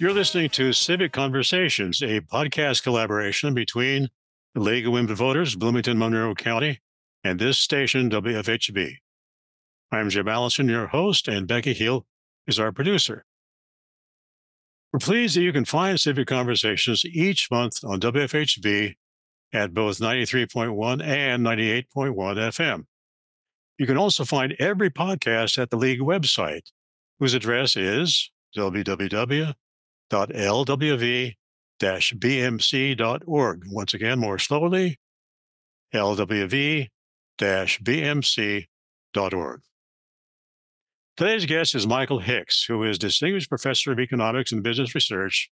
You're listening to Civic Conversations, a podcast collaboration between the League of Women Voters, Bloomington, Monroe County, and this station, WFHB. I'm Jim Allison, your host, and Becky Hill is our producer. We're pleased that you can find Civic Conversations each month on WFHB at both 93.1 and 98.1 FM. You can also find every podcast at the League website, whose address is www lwv-bmc.org. Once again, more slowly, lwv-bmc.org. Today's guest is Michael Hicks, who is Distinguished Professor of Economics and Business Research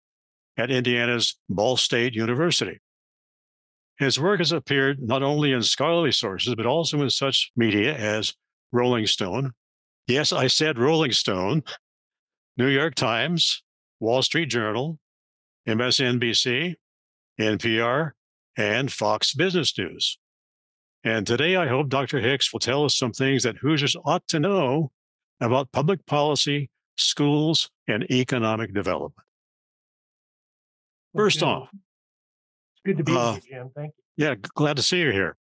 at Indiana's Ball State University. His work has appeared not only in scholarly sources, but also in such media as Rolling Stone. Yes, I said Rolling Stone, New York Times, Wall Street Journal, MSNBC, NPR, and Fox Business News. And today, I hope Dr. Hicks will tell us some things that Hoosiers ought to know about public policy, schools, and economic development. First Okay. off, It's good to be Uh, you, Jim. Thank you. yeah, glad to see you here.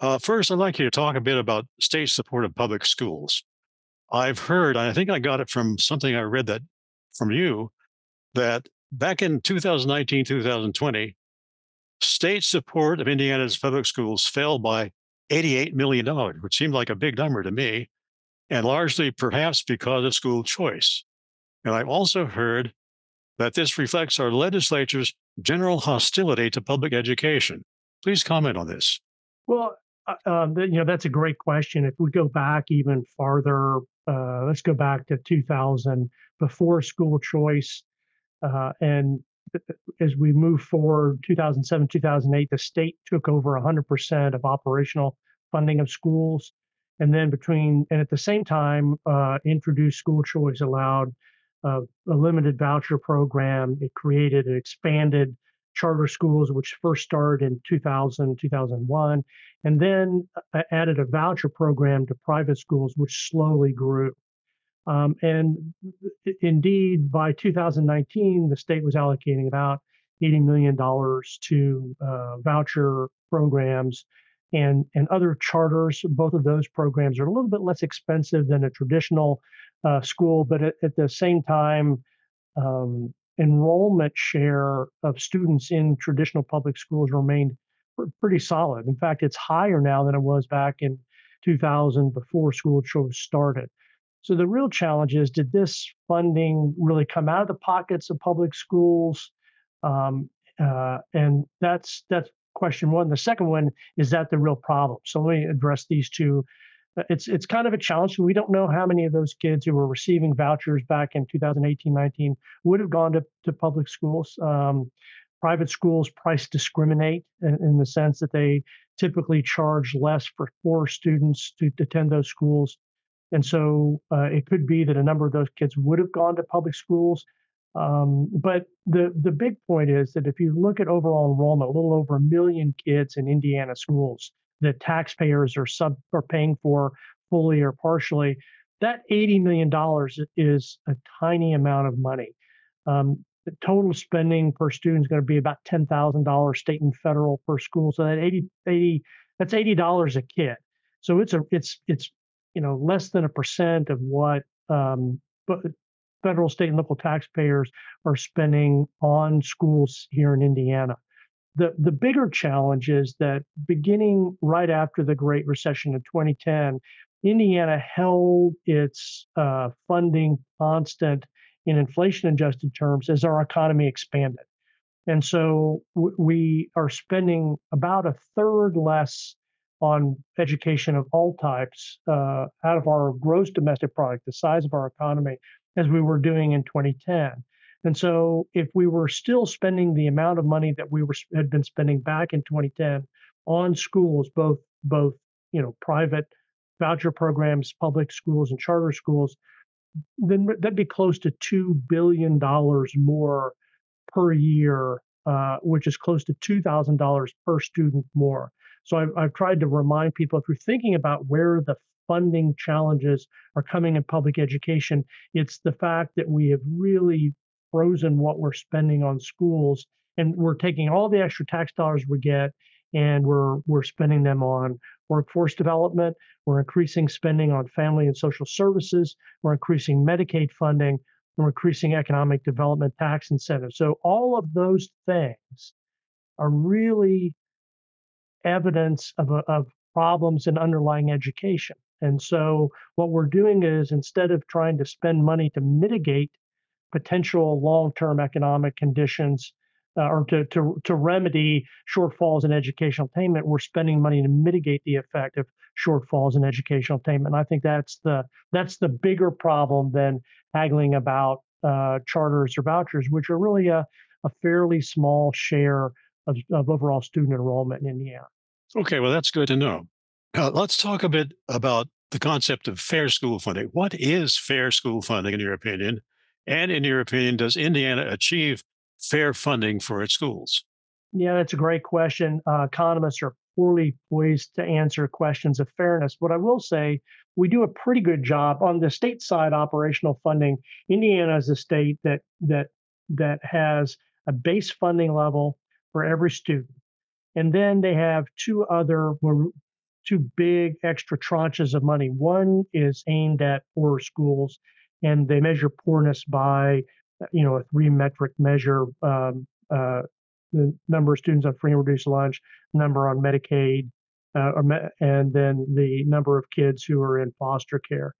Uh, first, I'd like you to talk a bit about state support of public schools. I've heard, I think I got it from something I read that from you, that back in 2019, 2020, state support of Indiana's public schools fell by $88 million, which seemed like a big number to me, and largely perhaps because of school choice. And I've also heard that this reflects our legislature's general hostility to public education. Please comment on this. Well, uh, um, you know, that's a great question. If we go back even farther, uh, let's go back to 2000, before school choice. Uh, and th- as we move forward, 2007, 2008, the state took over 100% of operational funding of schools. And then between, and at the same time, uh, introduced school choice, allowed uh, a limited voucher program. It created and expanded charter schools, which first started in 2000, 2001, and then added a voucher program to private schools, which slowly grew. Um, and indeed, by 2019, the state was allocating about $80 million to uh, voucher programs and, and other charters. Both of those programs are a little bit less expensive than a traditional uh, school, but at, at the same time, um, enrollment share of students in traditional public schools remained pretty solid. In fact, it's higher now than it was back in 2000 before school choice started. So the real challenge is did this funding really come out of the pockets of public schools? Um, uh, and that's that's question one. The second one is that the real problem. So let me address these two. It's it's kind of a challenge. We don't know how many of those kids who were receiving vouchers back in 2018, 19 would have gone to, to public schools. Um, private schools price discriminate in, in the sense that they typically charge less for poor students to, to attend those schools. And so uh, it could be that a number of those kids would have gone to public schools. Um, but the, the big point is that if you look at overall enrollment, a little over a million kids in Indiana schools that taxpayers are sub are paying for fully or partially, that $80 million is a tiny amount of money. Um, the total spending per student is going to be about $10,000 state and federal per school. So that 80, 80 that's $80 a kid. So it's a, it's, it's, you know, less than a percent of what, um, federal, state and local taxpayers are spending on schools here in Indiana. The, the bigger challenge is that beginning right after the Great Recession in 2010, Indiana held its uh, funding constant in inflation adjusted terms as our economy expanded. And so we are spending about a third less on education of all types uh, out of our gross domestic product, the size of our economy, as we were doing in 2010. And so if we were still spending the amount of money that we were had been spending back in 2010 on schools, both both you know private voucher programs, public schools, and charter schools, then that'd be close to two billion dollars more per year, uh, which is close to two thousand dollars per student more. So I've, I've tried to remind people if you're thinking about where the funding challenges are coming in public education, it's the fact that we have really frozen what we're spending on schools, and we're taking all the extra tax dollars we get and we're we're spending them on workforce development. We're increasing spending on family and social services. We're increasing Medicaid funding. We're increasing economic development tax incentives. So all of those things are really evidence of, of problems in underlying education. And so what we're doing is instead of trying to spend money to mitigate potential long-term economic conditions uh, or to, to, to remedy shortfalls in educational attainment, we're spending money to mitigate the effect of shortfalls in educational attainment. And I think that's the that's the bigger problem than haggling about uh, charters or vouchers, which are really a, a fairly small share of, of overall student enrollment in Indiana. Okay, well, that's good to know. Uh, let's talk a bit about the concept of fair school funding. What is fair school funding, in your opinion? And in your opinion, does Indiana achieve fair funding for its schools? Yeah, that's a great question. Uh, economists are poorly poised to answer questions of fairness. But I will say we do a pretty good job on the state side operational funding. Indiana is a state that that that has a base funding level for every student. And then they have two other two big extra tranches of money. One is aimed at poor schools, and they measure poorness by you know, a three metric measure, um, uh, the number of students on free and reduced lunch, number on Medicaid, uh, and then the number of kids who are in foster care.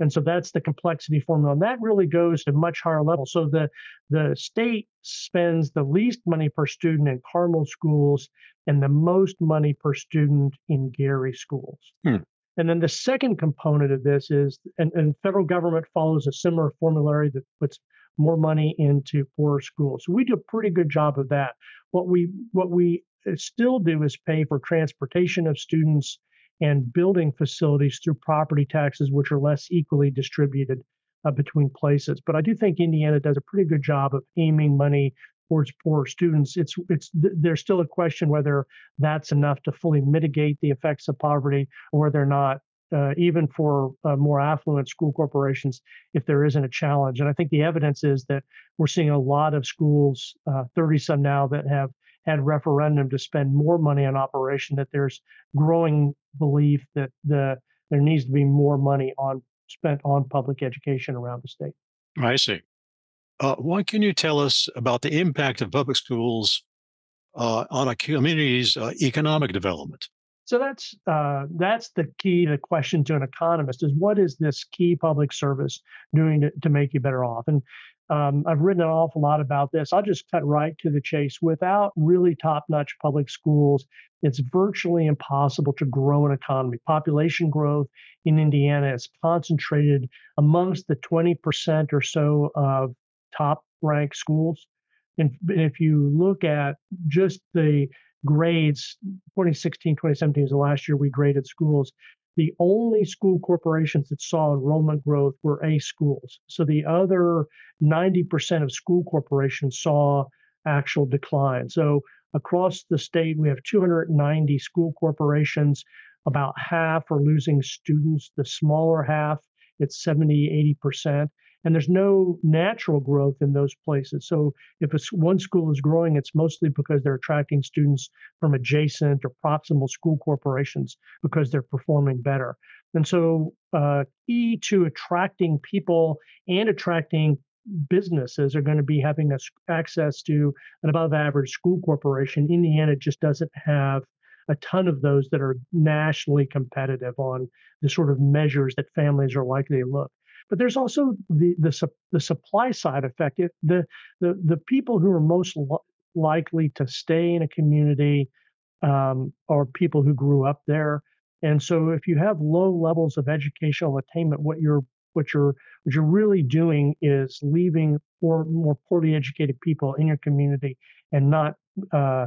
And so that's the complexity formula. And that really goes to much higher levels. So the, the state spends the least money per student in Carmel schools and the most money per student in Gary schools. Hmm. And then the second component of this is, and, and federal government follows a similar formulary that puts more money into poorer schools. So we do a pretty good job of that. What we what we uh, still do is pay for transportation of students and building facilities through property taxes, which are less equally distributed uh, between places. But I do think Indiana does a pretty good job of aiming money towards poor students. It's it's there's still a question whether that's enough to fully mitigate the effects of poverty, or or not uh, even for uh, more affluent school corporations if there isn't a challenge. And I think the evidence is that we're seeing a lot of schools, uh, 30 some now, that have had referendum to spend more money on operation. That there's growing belief that the there needs to be more money on spent on public education around the state. I see. Uh, what can you tell us about the impact of public schools uh, on a community's uh, economic development? So that's uh, that's the key the question to an economist is what is this key public service doing to, to make you better off? And um, I've written an awful lot about this. I'll just cut right to the chase. Without really top-notch public schools, it's virtually impossible to grow an economy. Population growth in Indiana is concentrated amongst the 20% or so of top-ranked schools. And if you look at just the grades 2016 2017 is the last year we graded schools. The only school corporations that saw enrollment growth were a schools. So the other 90% of school corporations saw actual decline. So across the state we have 290 school corporations. About half are losing students. The smaller half it's 70 80% and there's no natural growth in those places. So if one school is growing, it's mostly because they're attracting students from adjacent or proximal school corporations because they're performing better. And so, uh, key to attracting people and attracting businesses are going to be having a, access to an above average school corporation. Indiana just doesn't have a ton of those that are nationally competitive on the sort of measures that families are likely to look. But there's also the the, the supply side effect. The the the people who are most lo- likely to stay in a community um, are people who grew up there. And so, if you have low levels of educational attainment, what you're what you're what you're really doing is leaving more more poorly educated people in your community and not uh,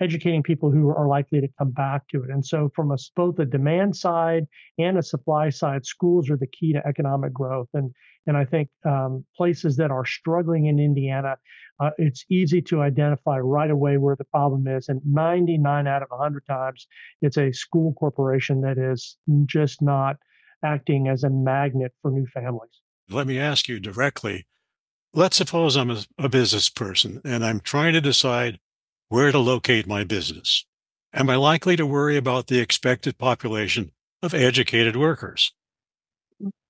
educating people who are likely to come back to it. And so, from a, both a demand side and a supply side, schools are the key to economic growth. And and I think um, places that are struggling in Indiana, uh, it's easy to identify right away where the problem is. And 99 out of 100 times, it's a school corporation that is just not acting as a magnet for new families. Let me ask you directly let's suppose I'm a, a business person and I'm trying to decide where to locate my business. Am I likely to worry about the expected population of educated workers?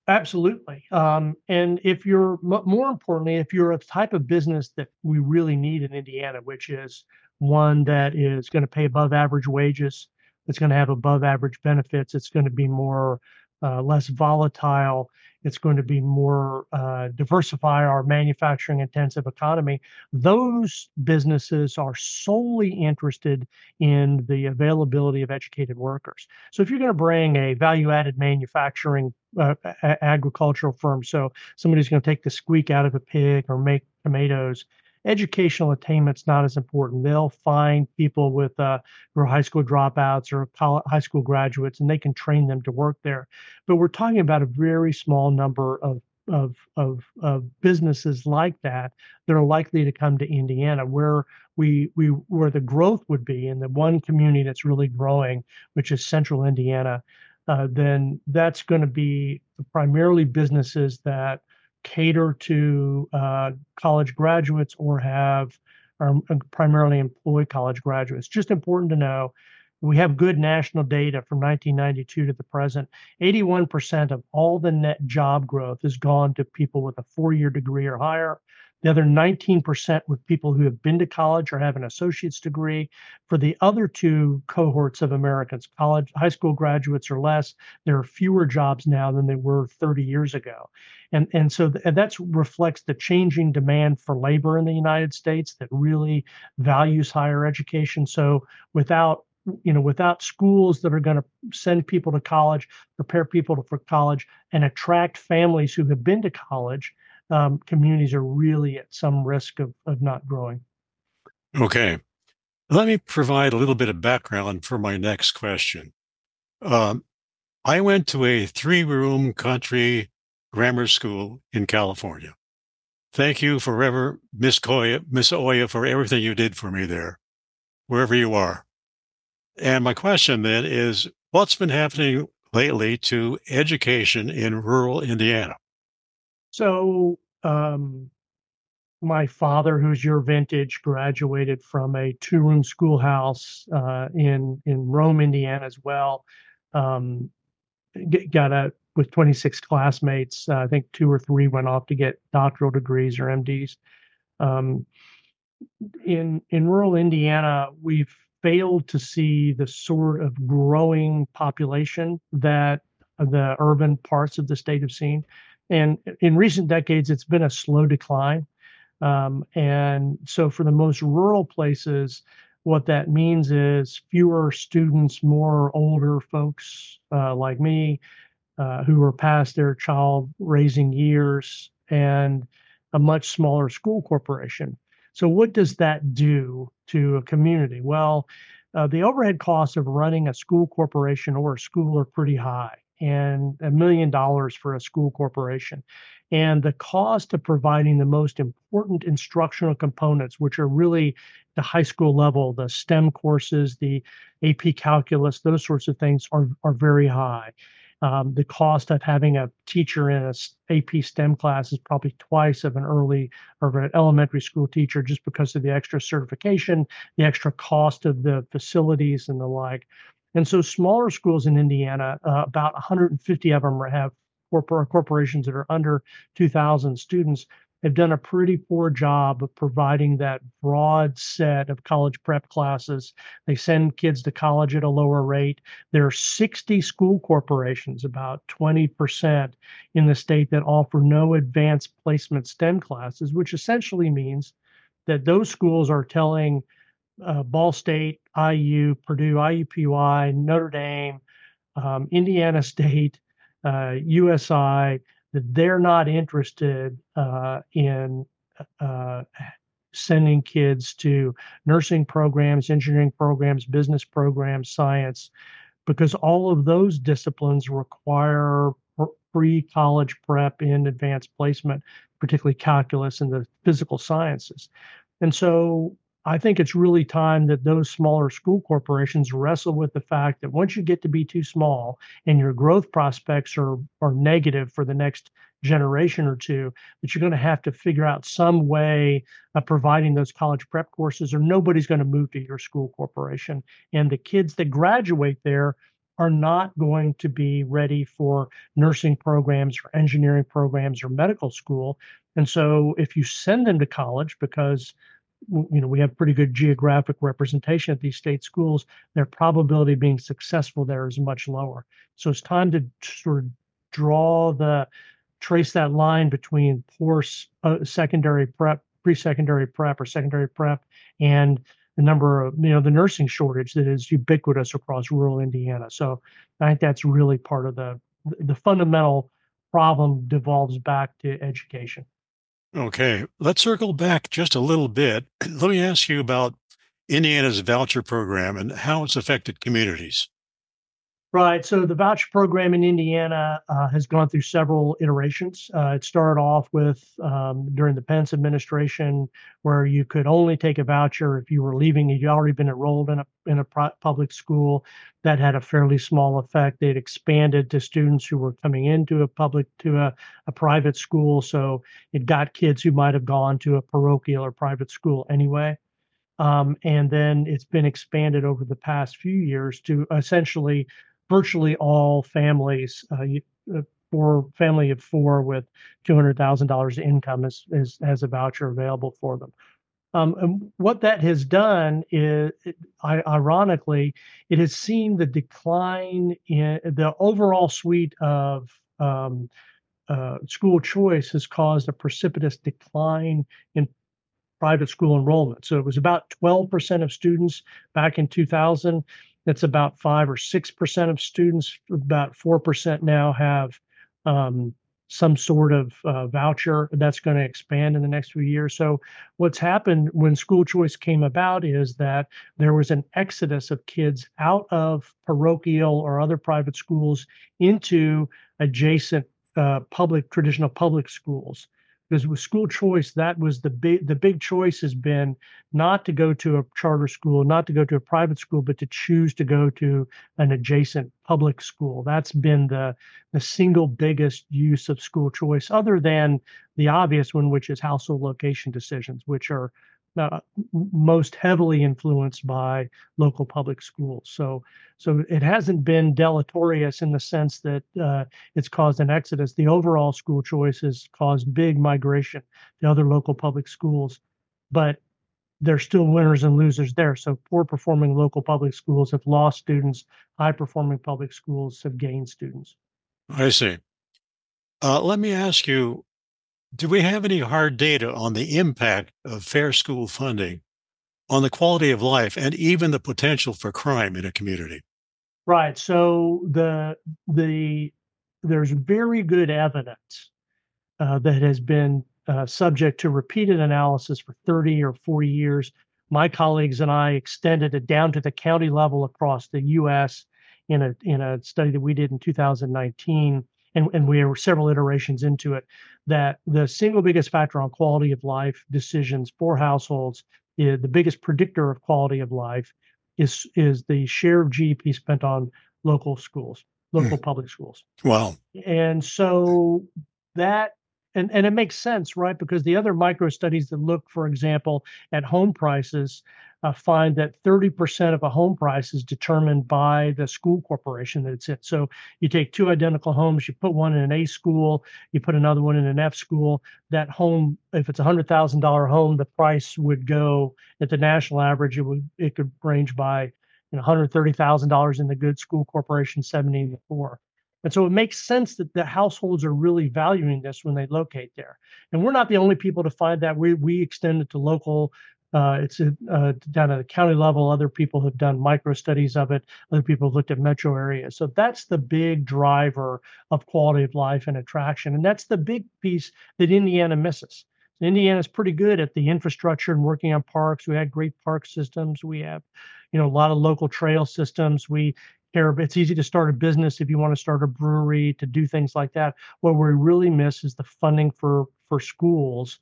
Absolutely. Um, and if you're more importantly, if you're a type of business that we really need in Indiana, which is one that is going to pay above average wages, it's going to have above average benefits, it's going to be more uh, less volatile, it's going to be more uh, diversify our manufacturing intensive economy. Those businesses are solely interested in the availability of educated workers. So if you're going to bring a value added manufacturing uh, a- agricultural firm, so somebody's going to take the squeak out of a pig or make tomatoes educational attainment's not as important. They'll find people with uh, who are high school dropouts or college, high school graduates, and they can train them to work there. But we're talking about a very small number of of of, of businesses like that that are likely to come to Indiana, where we we where the growth would be in the one community that's really growing, which is Central Indiana. Uh, then that's going to be primarily businesses that cater to uh, college graduates or have or uh, primarily employ college graduates. Just important to know. We have good national data from 1992 to the present. 81% of all the net job growth has gone to people with a four year degree or higher. The other 19% with people who have been to college or have an associate's degree. For the other two cohorts of Americans, college, high school graduates or less, there are fewer jobs now than there were 30 years ago. And, and so th- that reflects the changing demand for labor in the United States that really values higher education. So without you know without schools that are going to send people to college prepare people for college and attract families who have been to college um, communities are really at some risk of, of not growing. Okay. Let me provide a little bit of background for my next question. Um, I went to a three room country grammar school in California. Thank you forever, Miss Koya, Miss Oya, for everything you did for me there, wherever you are. And my question then is what's been happening lately to education in rural Indiana? So, um, my father, who's your vintage, graduated from a two-room schoolhouse uh, in in Rome, Indiana, as well. Um, got a with 26 classmates. Uh, I think two or three went off to get doctoral degrees or MDs. Um, in in rural Indiana, we've failed to see the sort of growing population that the urban parts of the state have seen. And in recent decades, it's been a slow decline. Um, and so, for the most rural places, what that means is fewer students, more older folks uh, like me uh, who are past their child raising years, and a much smaller school corporation. So, what does that do to a community? Well, uh, the overhead costs of running a school corporation or a school are pretty high and a million dollars for a school corporation. And the cost of providing the most important instructional components, which are really the high school level, the STEM courses, the AP calculus, those sorts of things are, are very high. Um, the cost of having a teacher in an AP STEM class is probably twice of an early or an elementary school teacher just because of the extra certification, the extra cost of the facilities and the like. And so smaller schools in Indiana, uh, about 150 of them have corpor- corporations that are under 2,000 students, have done a pretty poor job of providing that broad set of college prep classes. They send kids to college at a lower rate. There are 60 school corporations, about 20% in the state, that offer no advanced placement STEM classes, which essentially means that those schools are telling uh, Ball State, IU, Purdue, IUPUI, Notre Dame, um, Indiana State, uh, USI, that they're not interested uh, in uh, sending kids to nursing programs, engineering programs, business programs, science, because all of those disciplines require pre college prep in advanced placement, particularly calculus and the physical sciences. And so I think it's really time that those smaller school corporations wrestle with the fact that once you get to be too small and your growth prospects are are negative for the next generation or two, that you're going to have to figure out some way of providing those college prep courses, or nobody's going to move to your school corporation. And the kids that graduate there are not going to be ready for nursing programs or engineering programs or medical school. And so if you send them to college because you know we have pretty good geographic representation at these state schools their probability of being successful there is much lower. So it's time to sort of draw the trace that line between poor uh, secondary prep pre-secondary prep or secondary prep and the number of you know the nursing shortage that is ubiquitous across rural indiana. So i think that's really part of the the fundamental problem devolves back to education Okay, let's circle back just a little bit. Let me ask you about Indiana's voucher program and how it's affected communities. Right. So the voucher program in Indiana uh, has gone through several iterations. Uh, it started off with um, during the Pence administration, where you could only take a voucher if you were leaving. You'd already been enrolled in a in a pro- public school. That had a fairly small effect. They'd expanded to students who were coming into a public to a, a private school. So it got kids who might have gone to a parochial or private school anyway. Um, and then it's been expanded over the past few years to essentially virtually all families, uh, uh, for family of four with two hundred thousand dollars income is, is has a voucher available for them. Um, and what that has done is, it, ironically, it has seen the decline in the overall suite of um, uh, school choice has caused a precipitous decline in private school enrollment. So it was about 12% of students back in 2000 that's about five or six percent of students. About four percent now have um, some sort of uh, voucher. That's going to expand in the next few years. So, what's happened when school choice came about is that there was an exodus of kids out of parochial or other private schools into adjacent uh, public, traditional public schools because with school choice that was the big the big choice has been not to go to a charter school not to go to a private school but to choose to go to an adjacent public school. That's been the the single biggest use of school choice other than the obvious one which is household location decisions which are uh, most heavily influenced by local public schools. So, so it hasn't been deleterious in the sense that uh, it's caused an exodus. The overall school choice has caused big migration to other local public schools, but there's still winners and losers there. So, poor performing local public schools have lost students. High performing public schools have gained students. I see. Uh, let me ask you do we have any hard data on the impact of fair school funding on the quality of life and even the potential for crime in a community? Right. So the the there's very good evidence uh, that has been uh, subject to repeated analysis for 30 or 40 years. My colleagues and I extended it down to the county level across the U.S. in a in a study that we did in 2019 and, and we are several iterations into it, that the single biggest factor on quality of life decisions for households, is, the biggest predictor of quality of life is is the share of GDP spent on local schools, local mm. public schools. Wow. And so that and, and it makes sense, right? Because the other micro studies that look, for example, at home prices uh, find that 30% of a home price is determined by the school corporation that it's in. So you take two identical homes, you put one in an A school, you put another one in an F school. That home, if it's a hundred thousand dollar home, the price would go at the national average. It would it could range by you know hundred thirty thousand dollars in the good school corporation, seventy to. And so it makes sense that the households are really valuing this when they locate there. And we're not the only people to find that. We we extend it to local uh, it's uh, down at the county level. Other people have done micro studies of it. Other people have looked at metro areas. So that's the big driver of quality of life and attraction. And that's the big piece that Indiana misses. Indiana is pretty good at the infrastructure and working on parks. We have great park systems. We have, you know, a lot of local trail systems. We. It's easy to start a business if you want to start a brewery to do things like that. What we really miss is the funding for for schools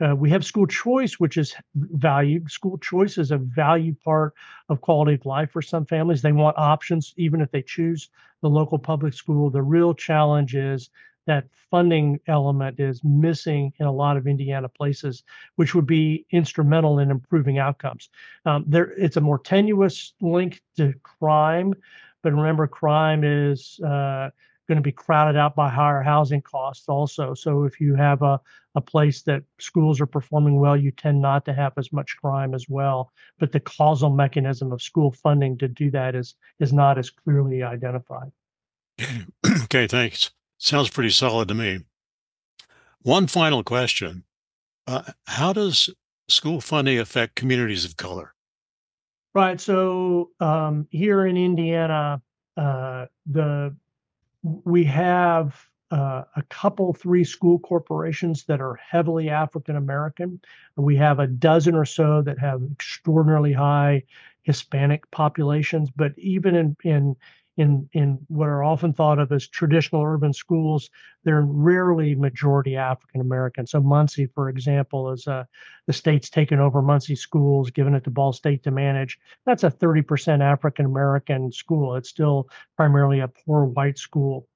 uh, we have school choice, which is valued. School choice is a valued part of quality of life for some families. They want options, even if they choose the local public school. The real challenge is that funding element is missing in a lot of Indiana places, which would be instrumental in improving outcomes. Um, there, it's a more tenuous link to crime, but remember, crime is uh, going to be crowded out by higher housing costs also. So if you have a, a place that schools are performing well, you tend not to have as much crime as well. But the causal mechanism of school funding to do that is is not as clearly identified. okay, thanks. Sounds pretty solid to me. One final question. Uh, how does school funding affect communities of color? Right. So um, here in Indiana, uh, the we have uh, a couple, three school corporations that are heavily African American. We have a dozen or so that have extraordinarily high Hispanic populations. But even in in in in what are often thought of as traditional urban schools, they're rarely majority African American. So Muncie, for example, is uh, the state's taken over Muncie schools, given it to Ball State to manage. That's a 30% African American school. It's still primarily a poor white school.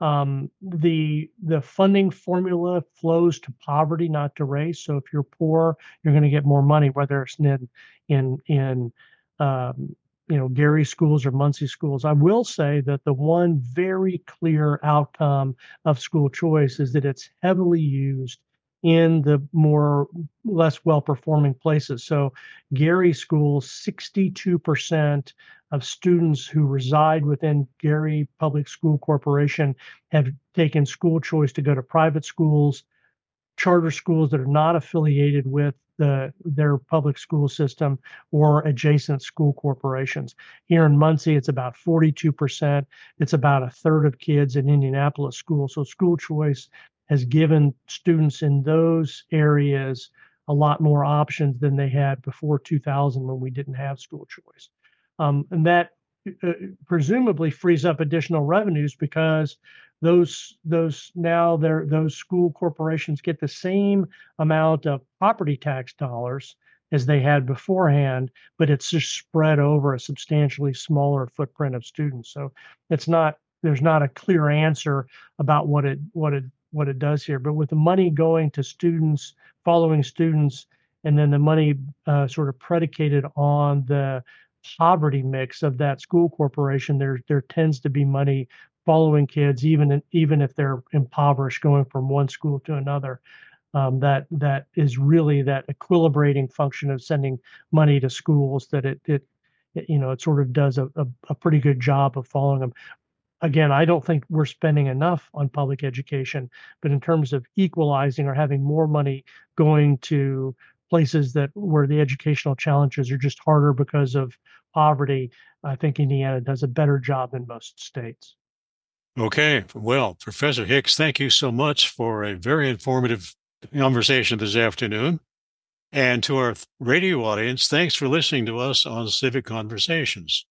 Um, the the funding formula flows to poverty, not to race. So if you're poor, you're going to get more money, whether it's in in in um, you know Gary schools or Muncie schools. I will say that the one very clear outcome of school choice is that it's heavily used in the more less well performing places. So Gary schools, 62% of students who reside within Gary Public School Corporation have taken school choice to go to private schools, charter schools that are not affiliated with the their public school system or adjacent school corporations. Here in Muncie, it's about 42%. It's about a third of kids in Indianapolis schools. So school choice has given students in those areas a lot more options than they had before 2000 when we didn't have school choice. Um, and that uh, presumably frees up additional revenues because those those now they're those school corporations get the same amount of property tax dollars as they had beforehand, but it's just spread over a substantially smaller footprint of students. So it's not there's not a clear answer about what it what it what it does here. But with the money going to students, following students, and then the money uh, sort of predicated on the poverty mix of that school corporation, there there tends to be money following kids, even even if they're impoverished, going from one school to another. Um, that that is really that equilibrating function of sending money to schools. That it it, it you know it sort of does a, a, a pretty good job of following them. Again, I don't think we're spending enough on public education, but in terms of equalizing or having more money going to places that where the educational challenges are just harder because of poverty, I think Indiana does a better job than most states. Okay. Well, Professor Hicks, thank you so much for a very informative conversation this afternoon. And to our radio audience, thanks for listening to us on Civic Conversations.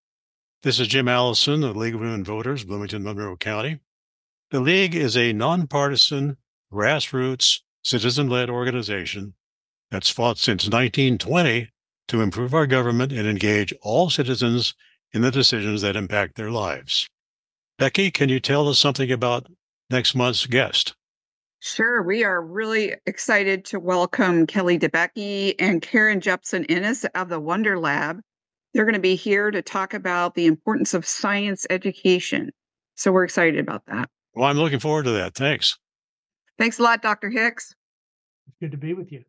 This is Jim Allison of the League of Women Voters, Bloomington, Monroe County. The League is a nonpartisan, grassroots, citizen led organization that's fought since 1920 to improve our government and engage all citizens in the decisions that impact their lives. Becky, can you tell us something about next month's guest? Sure. We are really excited to welcome Kelly DeBecky and Karen Jepson Innes of the Wonder Lab. They're going to be here to talk about the importance of science education. So we're excited about that. Well, I'm looking forward to that. Thanks. Thanks a lot, Dr. Hicks. It's good to be with you.